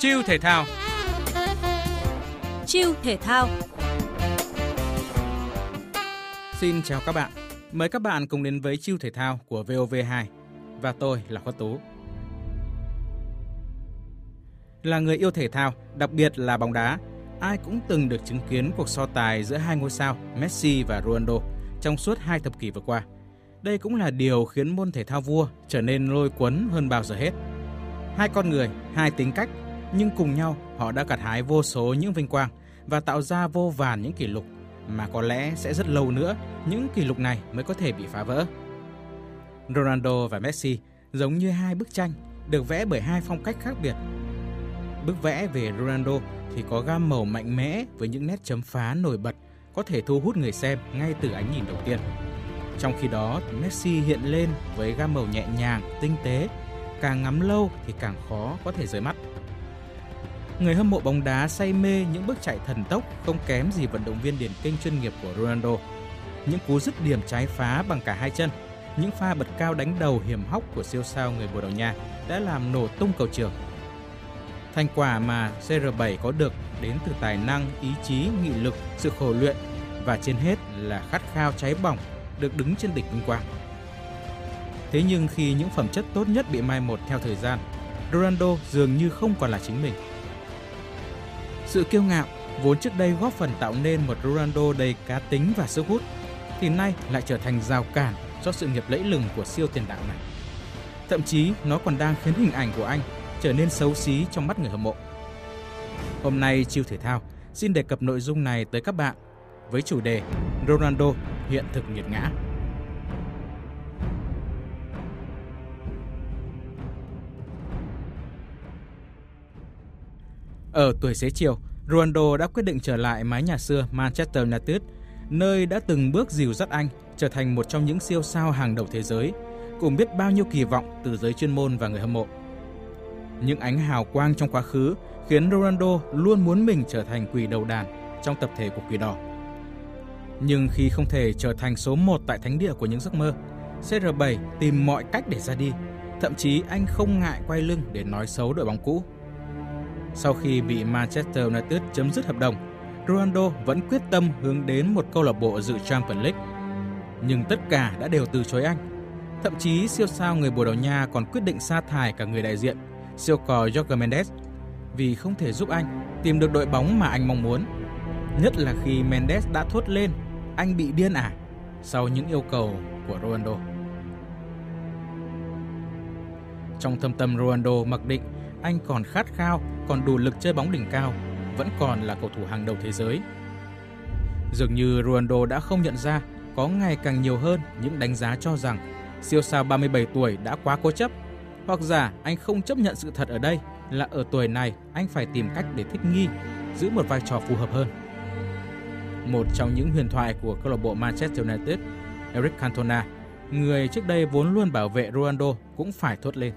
Chiêu thể thao Chiêu thể thao Xin chào các bạn. Mời các bạn cùng đến với Chiêu thể thao của VOV2 và tôi là Khuất Tú. Là người yêu thể thao, đặc biệt là bóng đá, ai cũng từng được chứng kiến cuộc so tài giữa hai ngôi sao Messi và Ronaldo trong suốt hai thập kỷ vừa qua. Đây cũng là điều khiến môn thể thao vua trở nên lôi cuốn hơn bao giờ hết. Hai con người, hai tính cách, nhưng cùng nhau họ đã gặt hái vô số những vinh quang và tạo ra vô vàn những kỷ lục mà có lẽ sẽ rất lâu nữa những kỷ lục này mới có thể bị phá vỡ. Ronaldo và Messi giống như hai bức tranh được vẽ bởi hai phong cách khác biệt. Bức vẽ về Ronaldo thì có gam màu mạnh mẽ với những nét chấm phá nổi bật có thể thu hút người xem ngay từ ánh nhìn đầu tiên. Trong khi đó, Messi hiện lên với gam màu nhẹ nhàng, tinh tế, càng ngắm lâu thì càng khó có thể rời mắt. Người hâm mộ bóng đá say mê những bước chạy thần tốc không kém gì vận động viên điển kinh chuyên nghiệp của Ronaldo. Những cú dứt điểm trái phá bằng cả hai chân, những pha bật cao đánh đầu hiểm hóc của siêu sao người Bồ Đào Nha đã làm nổ tung cầu trường. Thành quả mà CR7 có được đến từ tài năng, ý chí, nghị lực, sự khổ luyện và trên hết là khát khao cháy bỏng được đứng trên đỉnh vinh quang. Thế nhưng khi những phẩm chất tốt nhất bị mai một theo thời gian, Ronaldo dường như không còn là chính mình. Sự kiêu ngạo vốn trước đây góp phần tạo nên một Ronaldo đầy cá tính và sức hút, thì nay lại trở thành rào cản cho sự nghiệp lẫy lừng của siêu tiền đạo này. Thậm chí nó còn đang khiến hình ảnh của anh trở nên xấu xí trong mắt người hâm mộ. Hôm nay chiêu thể thao xin đề cập nội dung này tới các bạn với chủ đề Ronaldo hiện thực nghiệt ngã. Ở tuổi xế chiều, Ronaldo đã quyết định trở lại mái nhà xưa Manchester United, nơi đã từng bước dìu dắt anh trở thành một trong những siêu sao hàng đầu thế giới, cùng biết bao nhiêu kỳ vọng từ giới chuyên môn và người hâm mộ. Những ánh hào quang trong quá khứ khiến Ronaldo luôn muốn mình trở thành quỷ đầu đàn trong tập thể của quỷ đỏ. Nhưng khi không thể trở thành số 1 tại thánh địa của những giấc mơ, CR7 tìm mọi cách để ra đi. Thậm chí anh không ngại quay lưng để nói xấu đội bóng cũ. Sau khi bị Manchester United chấm dứt hợp đồng, Ronaldo vẫn quyết tâm hướng đến một câu lạc bộ dự Champions League. Nhưng tất cả đã đều từ chối anh. Thậm chí siêu sao người Bồ Đào Nha còn quyết định sa thải cả người đại diện, siêu cò Jorge Mendes, vì không thể giúp anh tìm được đội bóng mà anh mong muốn. Nhất là khi Mendes đã thốt lên anh bị điên à sau những yêu cầu của Ronaldo. Trong thâm tâm Ronaldo mặc định anh còn khát khao, còn đủ lực chơi bóng đỉnh cao, vẫn còn là cầu thủ hàng đầu thế giới. Dường như Ronaldo đã không nhận ra có ngày càng nhiều hơn những đánh giá cho rằng siêu sao 37 tuổi đã quá cố chấp, hoặc giả anh không chấp nhận sự thật ở đây là ở tuổi này anh phải tìm cách để thích nghi, giữ một vai trò phù hợp hơn. Một trong những huyền thoại của câu lạc bộ Manchester United, Eric Cantona, người trước đây vốn luôn bảo vệ Ronaldo cũng phải thốt lên.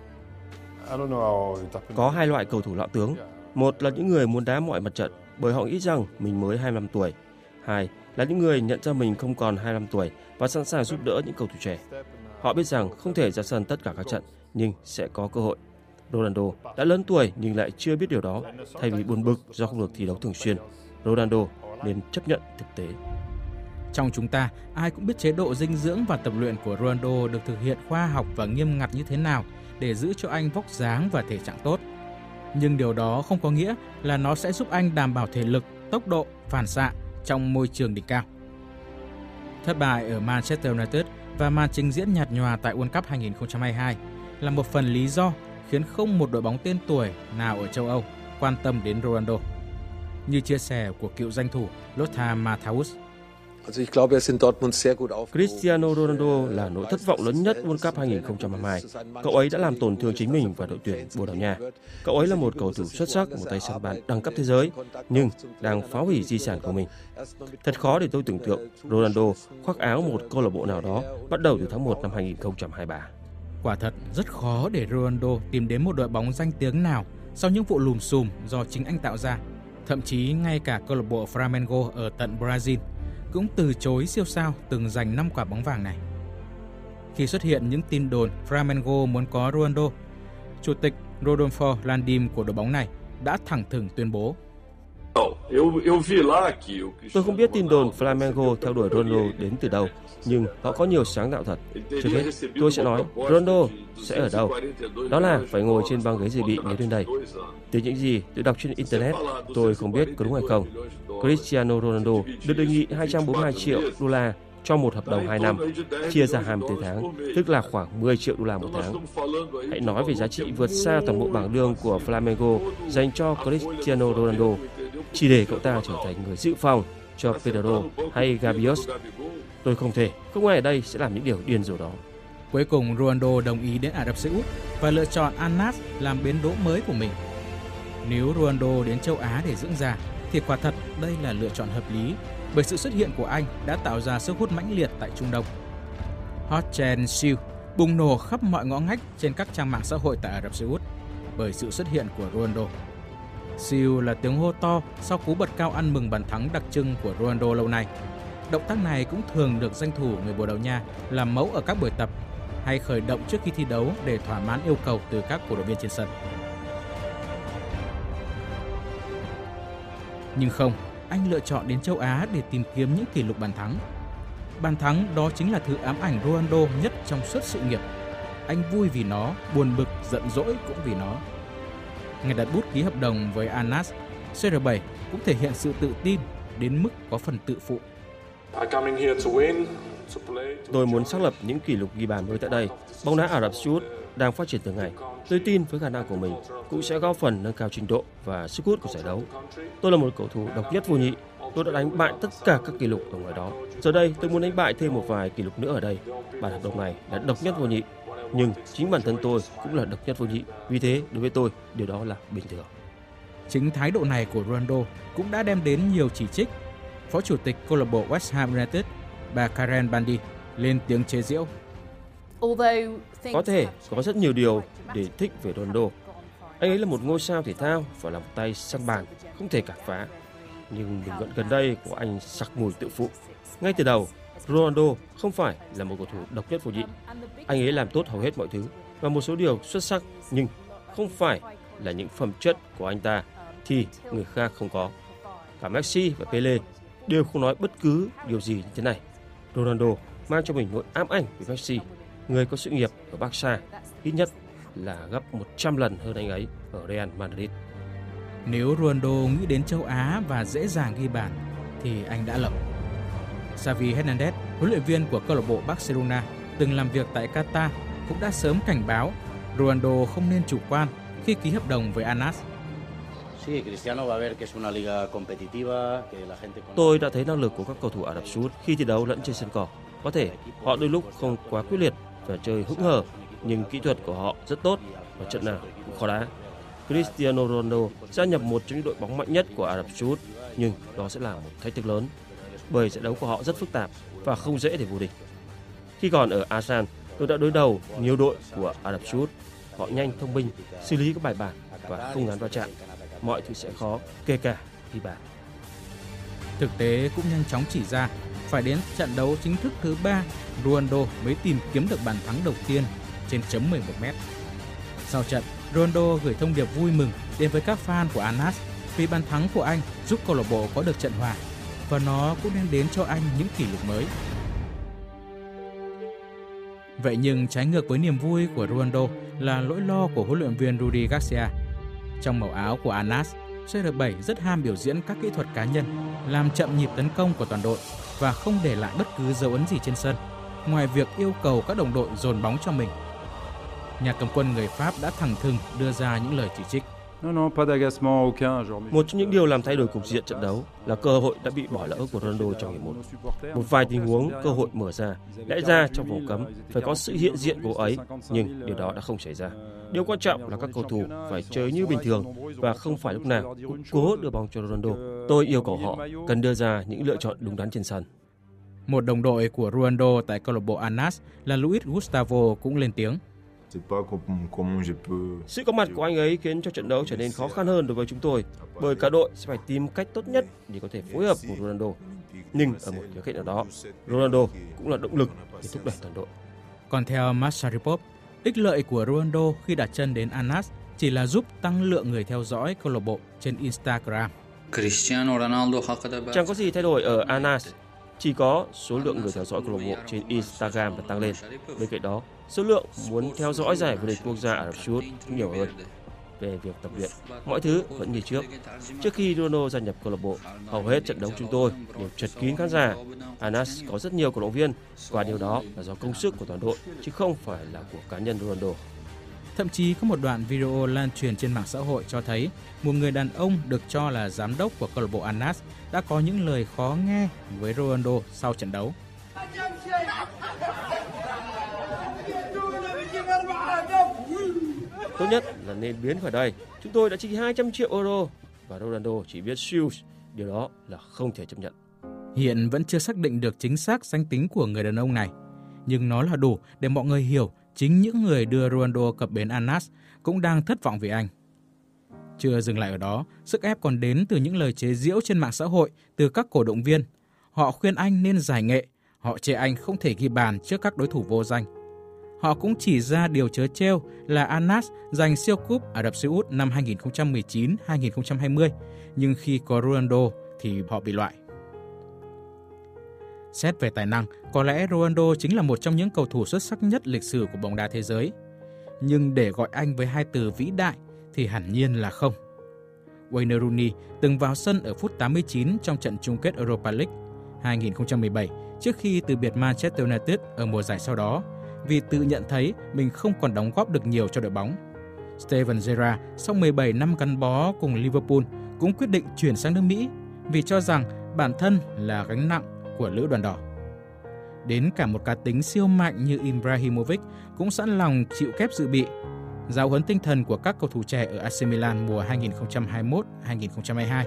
Có hai loại cầu thủ lão tướng. Một là những người muốn đá mọi mặt trận bởi họ nghĩ rằng mình mới 25 tuổi. Hai là những người nhận ra mình không còn 25 tuổi và sẵn sàng giúp đỡ những cầu thủ trẻ. Họ biết rằng không thể ra sân tất cả các trận, nhưng sẽ có cơ hội. Ronaldo đã lớn tuổi nhưng lại chưa biết điều đó. Thay vì buồn bực do không được thi đấu thường xuyên, Ronaldo nên chấp nhận thực tế. Trong chúng ta, ai cũng biết chế độ dinh dưỡng và tập luyện của Ronaldo được thực hiện khoa học và nghiêm ngặt như thế nào để giữ cho anh vóc dáng và thể trạng tốt. Nhưng điều đó không có nghĩa là nó sẽ giúp anh đảm bảo thể lực, tốc độ, phản xạ trong môi trường đỉnh cao. Thất bại ở Manchester United và màn trình diễn nhạt nhòa tại World Cup 2022 là một phần lý do khiến không một đội bóng tên tuổi nào ở châu Âu quan tâm đến Ronaldo. Như chia sẻ của cựu danh thủ Lothar Matthäus, Cristiano Ronaldo là nỗi thất vọng lớn nhất World Cup 2022. Cậu ấy đã làm tổn thương chính mình và đội tuyển Bồ Đào Nha. Cậu ấy là một cầu thủ xuất sắc, một tay sân bàn đẳng cấp thế giới, nhưng đang phá hủy di sản của mình. Thật khó để tôi tưởng tượng Ronaldo khoác áo một câu lạc bộ nào đó bắt đầu từ tháng 1 năm 2023. Quả thật rất khó để Ronaldo tìm đến một đội bóng danh tiếng nào sau những vụ lùm xùm do chính anh tạo ra. Thậm chí ngay cả câu lạc bộ Flamengo ở tận Brazil cũng từ chối siêu sao từng giành 5 quả bóng vàng này. Khi xuất hiện những tin đồn Flamengo muốn có Ronaldo, chủ tịch Rodolfo Landim của đội bóng này đã thẳng thừng tuyên bố Tôi không biết tin đồn Flamengo theo đuổi Ronaldo đến từ đâu, nhưng họ có nhiều sáng tạo thật. Trước hết, tôi sẽ nói Ronaldo sẽ ở đâu. Đó là phải ngồi trên băng ghế dự bị nếu đến đây. Từ những gì tôi đọc trên Internet, tôi không biết có đúng hay không. Cristiano Ronaldo được đề nghị 242 triệu đô la cho một hợp đồng 2 năm, chia ra 24 tháng, tức là khoảng 10 triệu đô la một tháng. Hãy nói về giá trị vượt xa toàn bộ bảng lương của Flamengo dành cho Cristiano Ronaldo, chỉ để cậu ta trở thành người dự phòng cho Pedro hay Gabios. Tôi không thể, không ai ở đây sẽ làm những điều điên rồ đó. Cuối cùng Ronaldo đồng ý đến Ả Rập Xê Út và lựa chọn Al làm bến đỗ mới của mình. Nếu Ronaldo đến châu Á để dưỡng già, thì quả thật đây là lựa chọn hợp lý bởi sự xuất hiện của anh đã tạo ra sức hút mãnh liệt tại Trung Đông. Hot Chen Siêu bùng nổ khắp mọi ngõ ngách trên các trang mạng xã hội tại Ả Rập Xê Út bởi sự xuất hiện của Ronaldo. Siêu là tiếng hô to sau cú bật cao ăn mừng bàn thắng đặc trưng của Ronaldo lâu nay. Động tác này cũng thường được danh thủ người Bồ Đào Nha làm mẫu ở các buổi tập hay khởi động trước khi thi đấu để thỏa mãn yêu cầu từ các cổ động viên trên sân. Nhưng không, anh lựa chọn đến châu Á để tìm kiếm những kỷ lục bàn thắng. Bàn thắng đó chính là thứ ám ảnh Ronaldo nhất trong suốt sự nghiệp. Anh vui vì nó, buồn bực, giận dỗi cũng vì nó. Ngày đặt bút ký hợp đồng với Anas, CR7 cũng thể hiện sự tự tin đến mức có phần tự phụ. Tôi muốn xác lập những kỷ lục ghi bàn mới tại đây. Bóng đá Ả Rập Xê Út đang phát triển từng ngày. Tôi tin với khả năng của mình cũng sẽ góp phần nâng cao trình độ và sức hút của giải đấu. Tôi là một cầu thủ độc nhất vô nhị. Tôi đã đánh bại tất cả các kỷ lục ở ngoài đó. Giờ đây tôi muốn đánh bại thêm một vài kỷ lục nữa ở đây. Bản hợp đồng này là độc nhất vô nhị. Nhưng chính bản thân tôi cũng là độc nhất vô nhị. Vì thế đối với tôi điều đó là bình thường. Chính thái độ này của Ronaldo cũng đã đem đến nhiều chỉ trích. Phó chủ tịch câu lạc bộ West Ham United, bà Karen Bandy lên tiếng chế giễu có thể có rất nhiều điều để thích về Ronaldo. Anh ấy là một ngôi sao thể thao và là một tay săn bàn, không thể cản phá. Nhưng bình luận gần đây của anh sặc mùi tự phụ. Ngay từ đầu, Ronaldo không phải là một cầu thủ độc nhất vô nhị. Anh ấy làm tốt hầu hết mọi thứ và một số điều xuất sắc, nhưng không phải là những phẩm chất của anh ta thì người khác không có. Cả Messi và Pele đều không nói bất cứ điều gì như thế này. Ronaldo mang cho mình nỗi ám ảnh với Messi, người có sự nghiệp ở Barca, ít nhất là gấp 100 lần hơn anh ấy ở Real Madrid. Nếu Ronaldo nghĩ đến châu Á và dễ dàng ghi bàn, thì anh đã lầm. Xavi Hernandez, huấn luyện viên của câu lạc bộ Barcelona, từng làm việc tại Qatar, cũng đã sớm cảnh báo Ronaldo không nên chủ quan khi ký hợp đồng với Anas. Tôi đã thấy năng lực của các cầu thủ Ả Rập Xê Út khi thi đấu lẫn trên sân cỏ. Có thể họ đôi lúc không quá quyết liệt và chơi hững hờ, nhưng kỹ thuật của họ rất tốt và trận nào cũng khó đá. Cristiano Ronaldo gia nhập một trong những đội bóng mạnh nhất của Ả Rập Xê Út, nhưng đó sẽ là một thách thức lớn bởi trận đấu của họ rất phức tạp và không dễ để vô địch. Khi còn ở ASEAN, tôi đã đối đầu nhiều đội của Ả Rập Xê Út. Họ nhanh, thông minh, xử lý các bài bản và không ngán va chạm. Mọi thứ sẽ khó, kể cả ghi bàn. Thực tế cũng nhanh chóng chỉ ra phải đến trận đấu chính thức thứ ba, Ronaldo mới tìm kiếm được bàn thắng đầu tiên trên chấm 11m. Sau trận, Ronaldo gửi thông điệp vui mừng đến với các fan của Anas vì bàn thắng của anh giúp câu lạc bộ có được trận hòa và nó cũng đem đến cho anh những kỷ lục mới. Vậy nhưng trái ngược với niềm vui của Ronaldo là nỗi lo của huấn luyện viên Rudy Garcia. Trong màu áo của Anas, CR7 rất ham biểu diễn các kỹ thuật cá nhân, làm chậm nhịp tấn công của toàn đội và không để lại bất cứ dấu ấn gì trên sân, ngoài việc yêu cầu các đồng đội dồn bóng cho mình. Nhà cầm quân người Pháp đã thẳng thừng đưa ra những lời chỉ trích. Một trong những điều làm thay đổi cục diện trận đấu là cơ hội đã bị bỏ lỡ của Ronaldo trong hiệp một. Một vài tình huống cơ hội mở ra, lẽ ra trong vòng cấm phải có sự hiện diện của ấy, nhưng điều đó đã không xảy ra. Điều quan trọng là các cầu thủ phải chơi như bình thường và không phải lúc nào cũng cố đưa bóng cho Ronaldo. Tôi yêu cầu họ cần đưa ra những lựa chọn đúng đắn trên sân. Một đồng đội của Ronaldo tại câu lạc bộ Anas là Luis Gustavo cũng lên tiếng. Sự có mặt của anh ấy khiến cho trận đấu trở nên khó khăn hơn đối với chúng tôi, bởi cả đội sẽ phải tìm cách tốt nhất để có thể phối hợp cùng Ronaldo. Nhưng ở một khía cạnh nào đó, Ronaldo cũng là động lực để thúc đẩy toàn đội. Còn theo Masaripov, ích lợi của Ronaldo khi đặt chân đến Anas chỉ là giúp tăng lượng người theo dõi câu lạc bộ trên Instagram. Chẳng có gì thay đổi ở Anas, chỉ có số lượng người theo dõi câu lạc bộ trên Instagram đã tăng lên. Bên cạnh đó, số lượng muốn theo dõi giải vô địch quốc gia Ả Rập Xê Út cũng nhiều hơn. Về việc tập luyện, mọi thứ vẫn như trước. Trước khi Ronaldo gia nhập câu lạc bộ, hầu hết trận đấu chúng tôi đều chật kín khán giả. Anas có rất nhiều cổ động viên và điều đó là do công sức của toàn đội chứ không phải là của cá nhân Ronaldo. Thậm chí có một đoạn video lan truyền trên mạng xã hội cho thấy một người đàn ông được cho là giám đốc của câu lạc bộ Anas đã có những lời khó nghe với Ronaldo sau trận đấu. Tốt nhất là nên biến khỏi đây. Chúng tôi đã chi 200 triệu euro và Ronaldo chỉ biết shoes. Điều đó là không thể chấp nhận. Hiện vẫn chưa xác định được chính xác danh tính của người đàn ông này, nhưng nó là đủ để mọi người hiểu chính những người đưa Ronaldo cập bến Anas cũng đang thất vọng vì anh. Chưa dừng lại ở đó, sức ép còn đến từ những lời chế giễu trên mạng xã hội từ các cổ động viên. Họ khuyên anh nên giải nghệ, họ chê anh không thể ghi bàn trước các đối thủ vô danh. Họ cũng chỉ ra điều chớ treo là Anas giành siêu cúp Ả Rập Xê Út năm 2019-2020, nhưng khi có Ronaldo thì họ bị loại. Xét về tài năng, có lẽ Ronaldo chính là một trong những cầu thủ xuất sắc nhất lịch sử của bóng đá thế giới. Nhưng để gọi anh với hai từ vĩ đại thì hẳn nhiên là không. Wayne Rooney từng vào sân ở phút 89 trong trận chung kết Europa League 2017 trước khi từ biệt Manchester United ở mùa giải sau đó vì tự nhận thấy mình không còn đóng góp được nhiều cho đội bóng. Steven Gerrard sau 17 năm gắn bó cùng Liverpool cũng quyết định chuyển sang nước Mỹ vì cho rằng bản thân là gánh nặng của lữ đoàn đỏ. Đến cả một cá tính siêu mạnh như Ibrahimovic cũng sẵn lòng chịu kép dự bị. Giáo huấn tinh thần của các cầu thủ trẻ ở AC Milan mùa 2021-2022.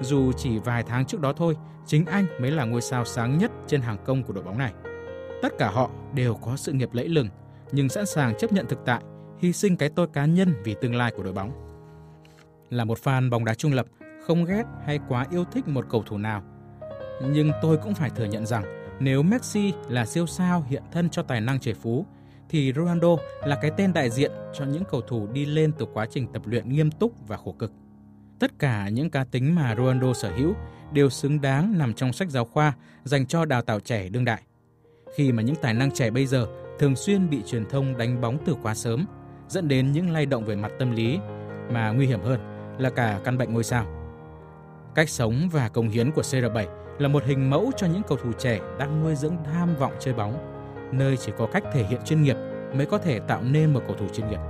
Dù chỉ vài tháng trước đó thôi, chính anh mới là ngôi sao sáng nhất trên hàng công của đội bóng này. Tất cả họ đều có sự nghiệp lẫy lừng, nhưng sẵn sàng chấp nhận thực tại, hy sinh cái tôi cá nhân vì tương lai của đội bóng. Là một fan bóng đá trung lập, không ghét hay quá yêu thích một cầu thủ nào – nhưng tôi cũng phải thừa nhận rằng nếu Messi là siêu sao hiện thân cho tài năng trẻ phú, thì Ronaldo là cái tên đại diện cho những cầu thủ đi lên từ quá trình tập luyện nghiêm túc và khổ cực. Tất cả những cá tính mà Ronaldo sở hữu đều xứng đáng nằm trong sách giáo khoa dành cho đào tạo trẻ đương đại. Khi mà những tài năng trẻ bây giờ thường xuyên bị truyền thông đánh bóng từ quá sớm, dẫn đến những lay động về mặt tâm lý mà nguy hiểm hơn là cả căn bệnh ngôi sao. Cách sống và công hiến của CR7 là một hình mẫu cho những cầu thủ trẻ đang nuôi dưỡng tham vọng chơi bóng, nơi chỉ có cách thể hiện chuyên nghiệp mới có thể tạo nên một cầu thủ chuyên nghiệp.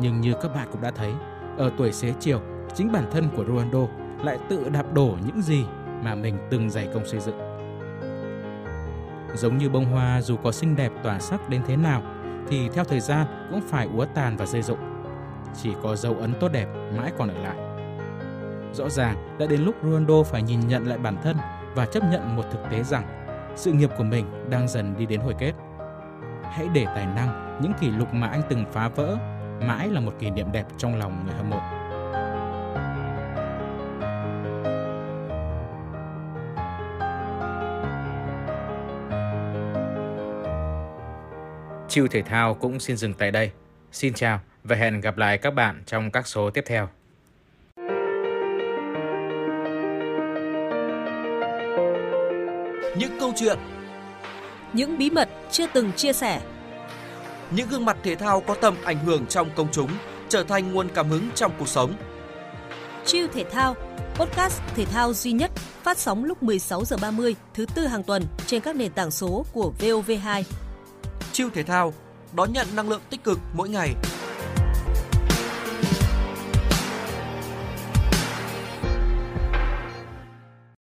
Nhưng như các bạn cũng đã thấy, ở tuổi xế chiều, chính bản thân của Ronaldo lại tự đạp đổ những gì mà mình từng dày công xây dựng. Giống như bông hoa dù có xinh đẹp tỏa sắc đến thế nào thì theo thời gian cũng phải úa tàn và rơi rụng. Chỉ có dấu ấn tốt đẹp mãi còn ở lại. Rõ ràng đã đến lúc Ronaldo phải nhìn nhận lại bản thân và chấp nhận một thực tế rằng sự nghiệp của mình đang dần đi đến hồi kết. Hãy để tài năng, những kỷ lục mà anh từng phá vỡ mãi là một kỷ niệm đẹp trong lòng người hâm mộ. Chiêu thể thao cũng xin dừng tại đây. Xin chào và hẹn gặp lại các bạn trong các số tiếp theo. Những câu chuyện, những bí mật chưa từng chia sẻ. Những gương mặt thể thao có tầm ảnh hưởng trong công chúng trở thành nguồn cảm hứng trong cuộc sống. Chiêu thể thao, podcast thể thao duy nhất phát sóng lúc 16 giờ 30 thứ tư hàng tuần trên các nền tảng số của VOV2. Chiêu thể thao đón nhận năng lượng tích cực mỗi ngày.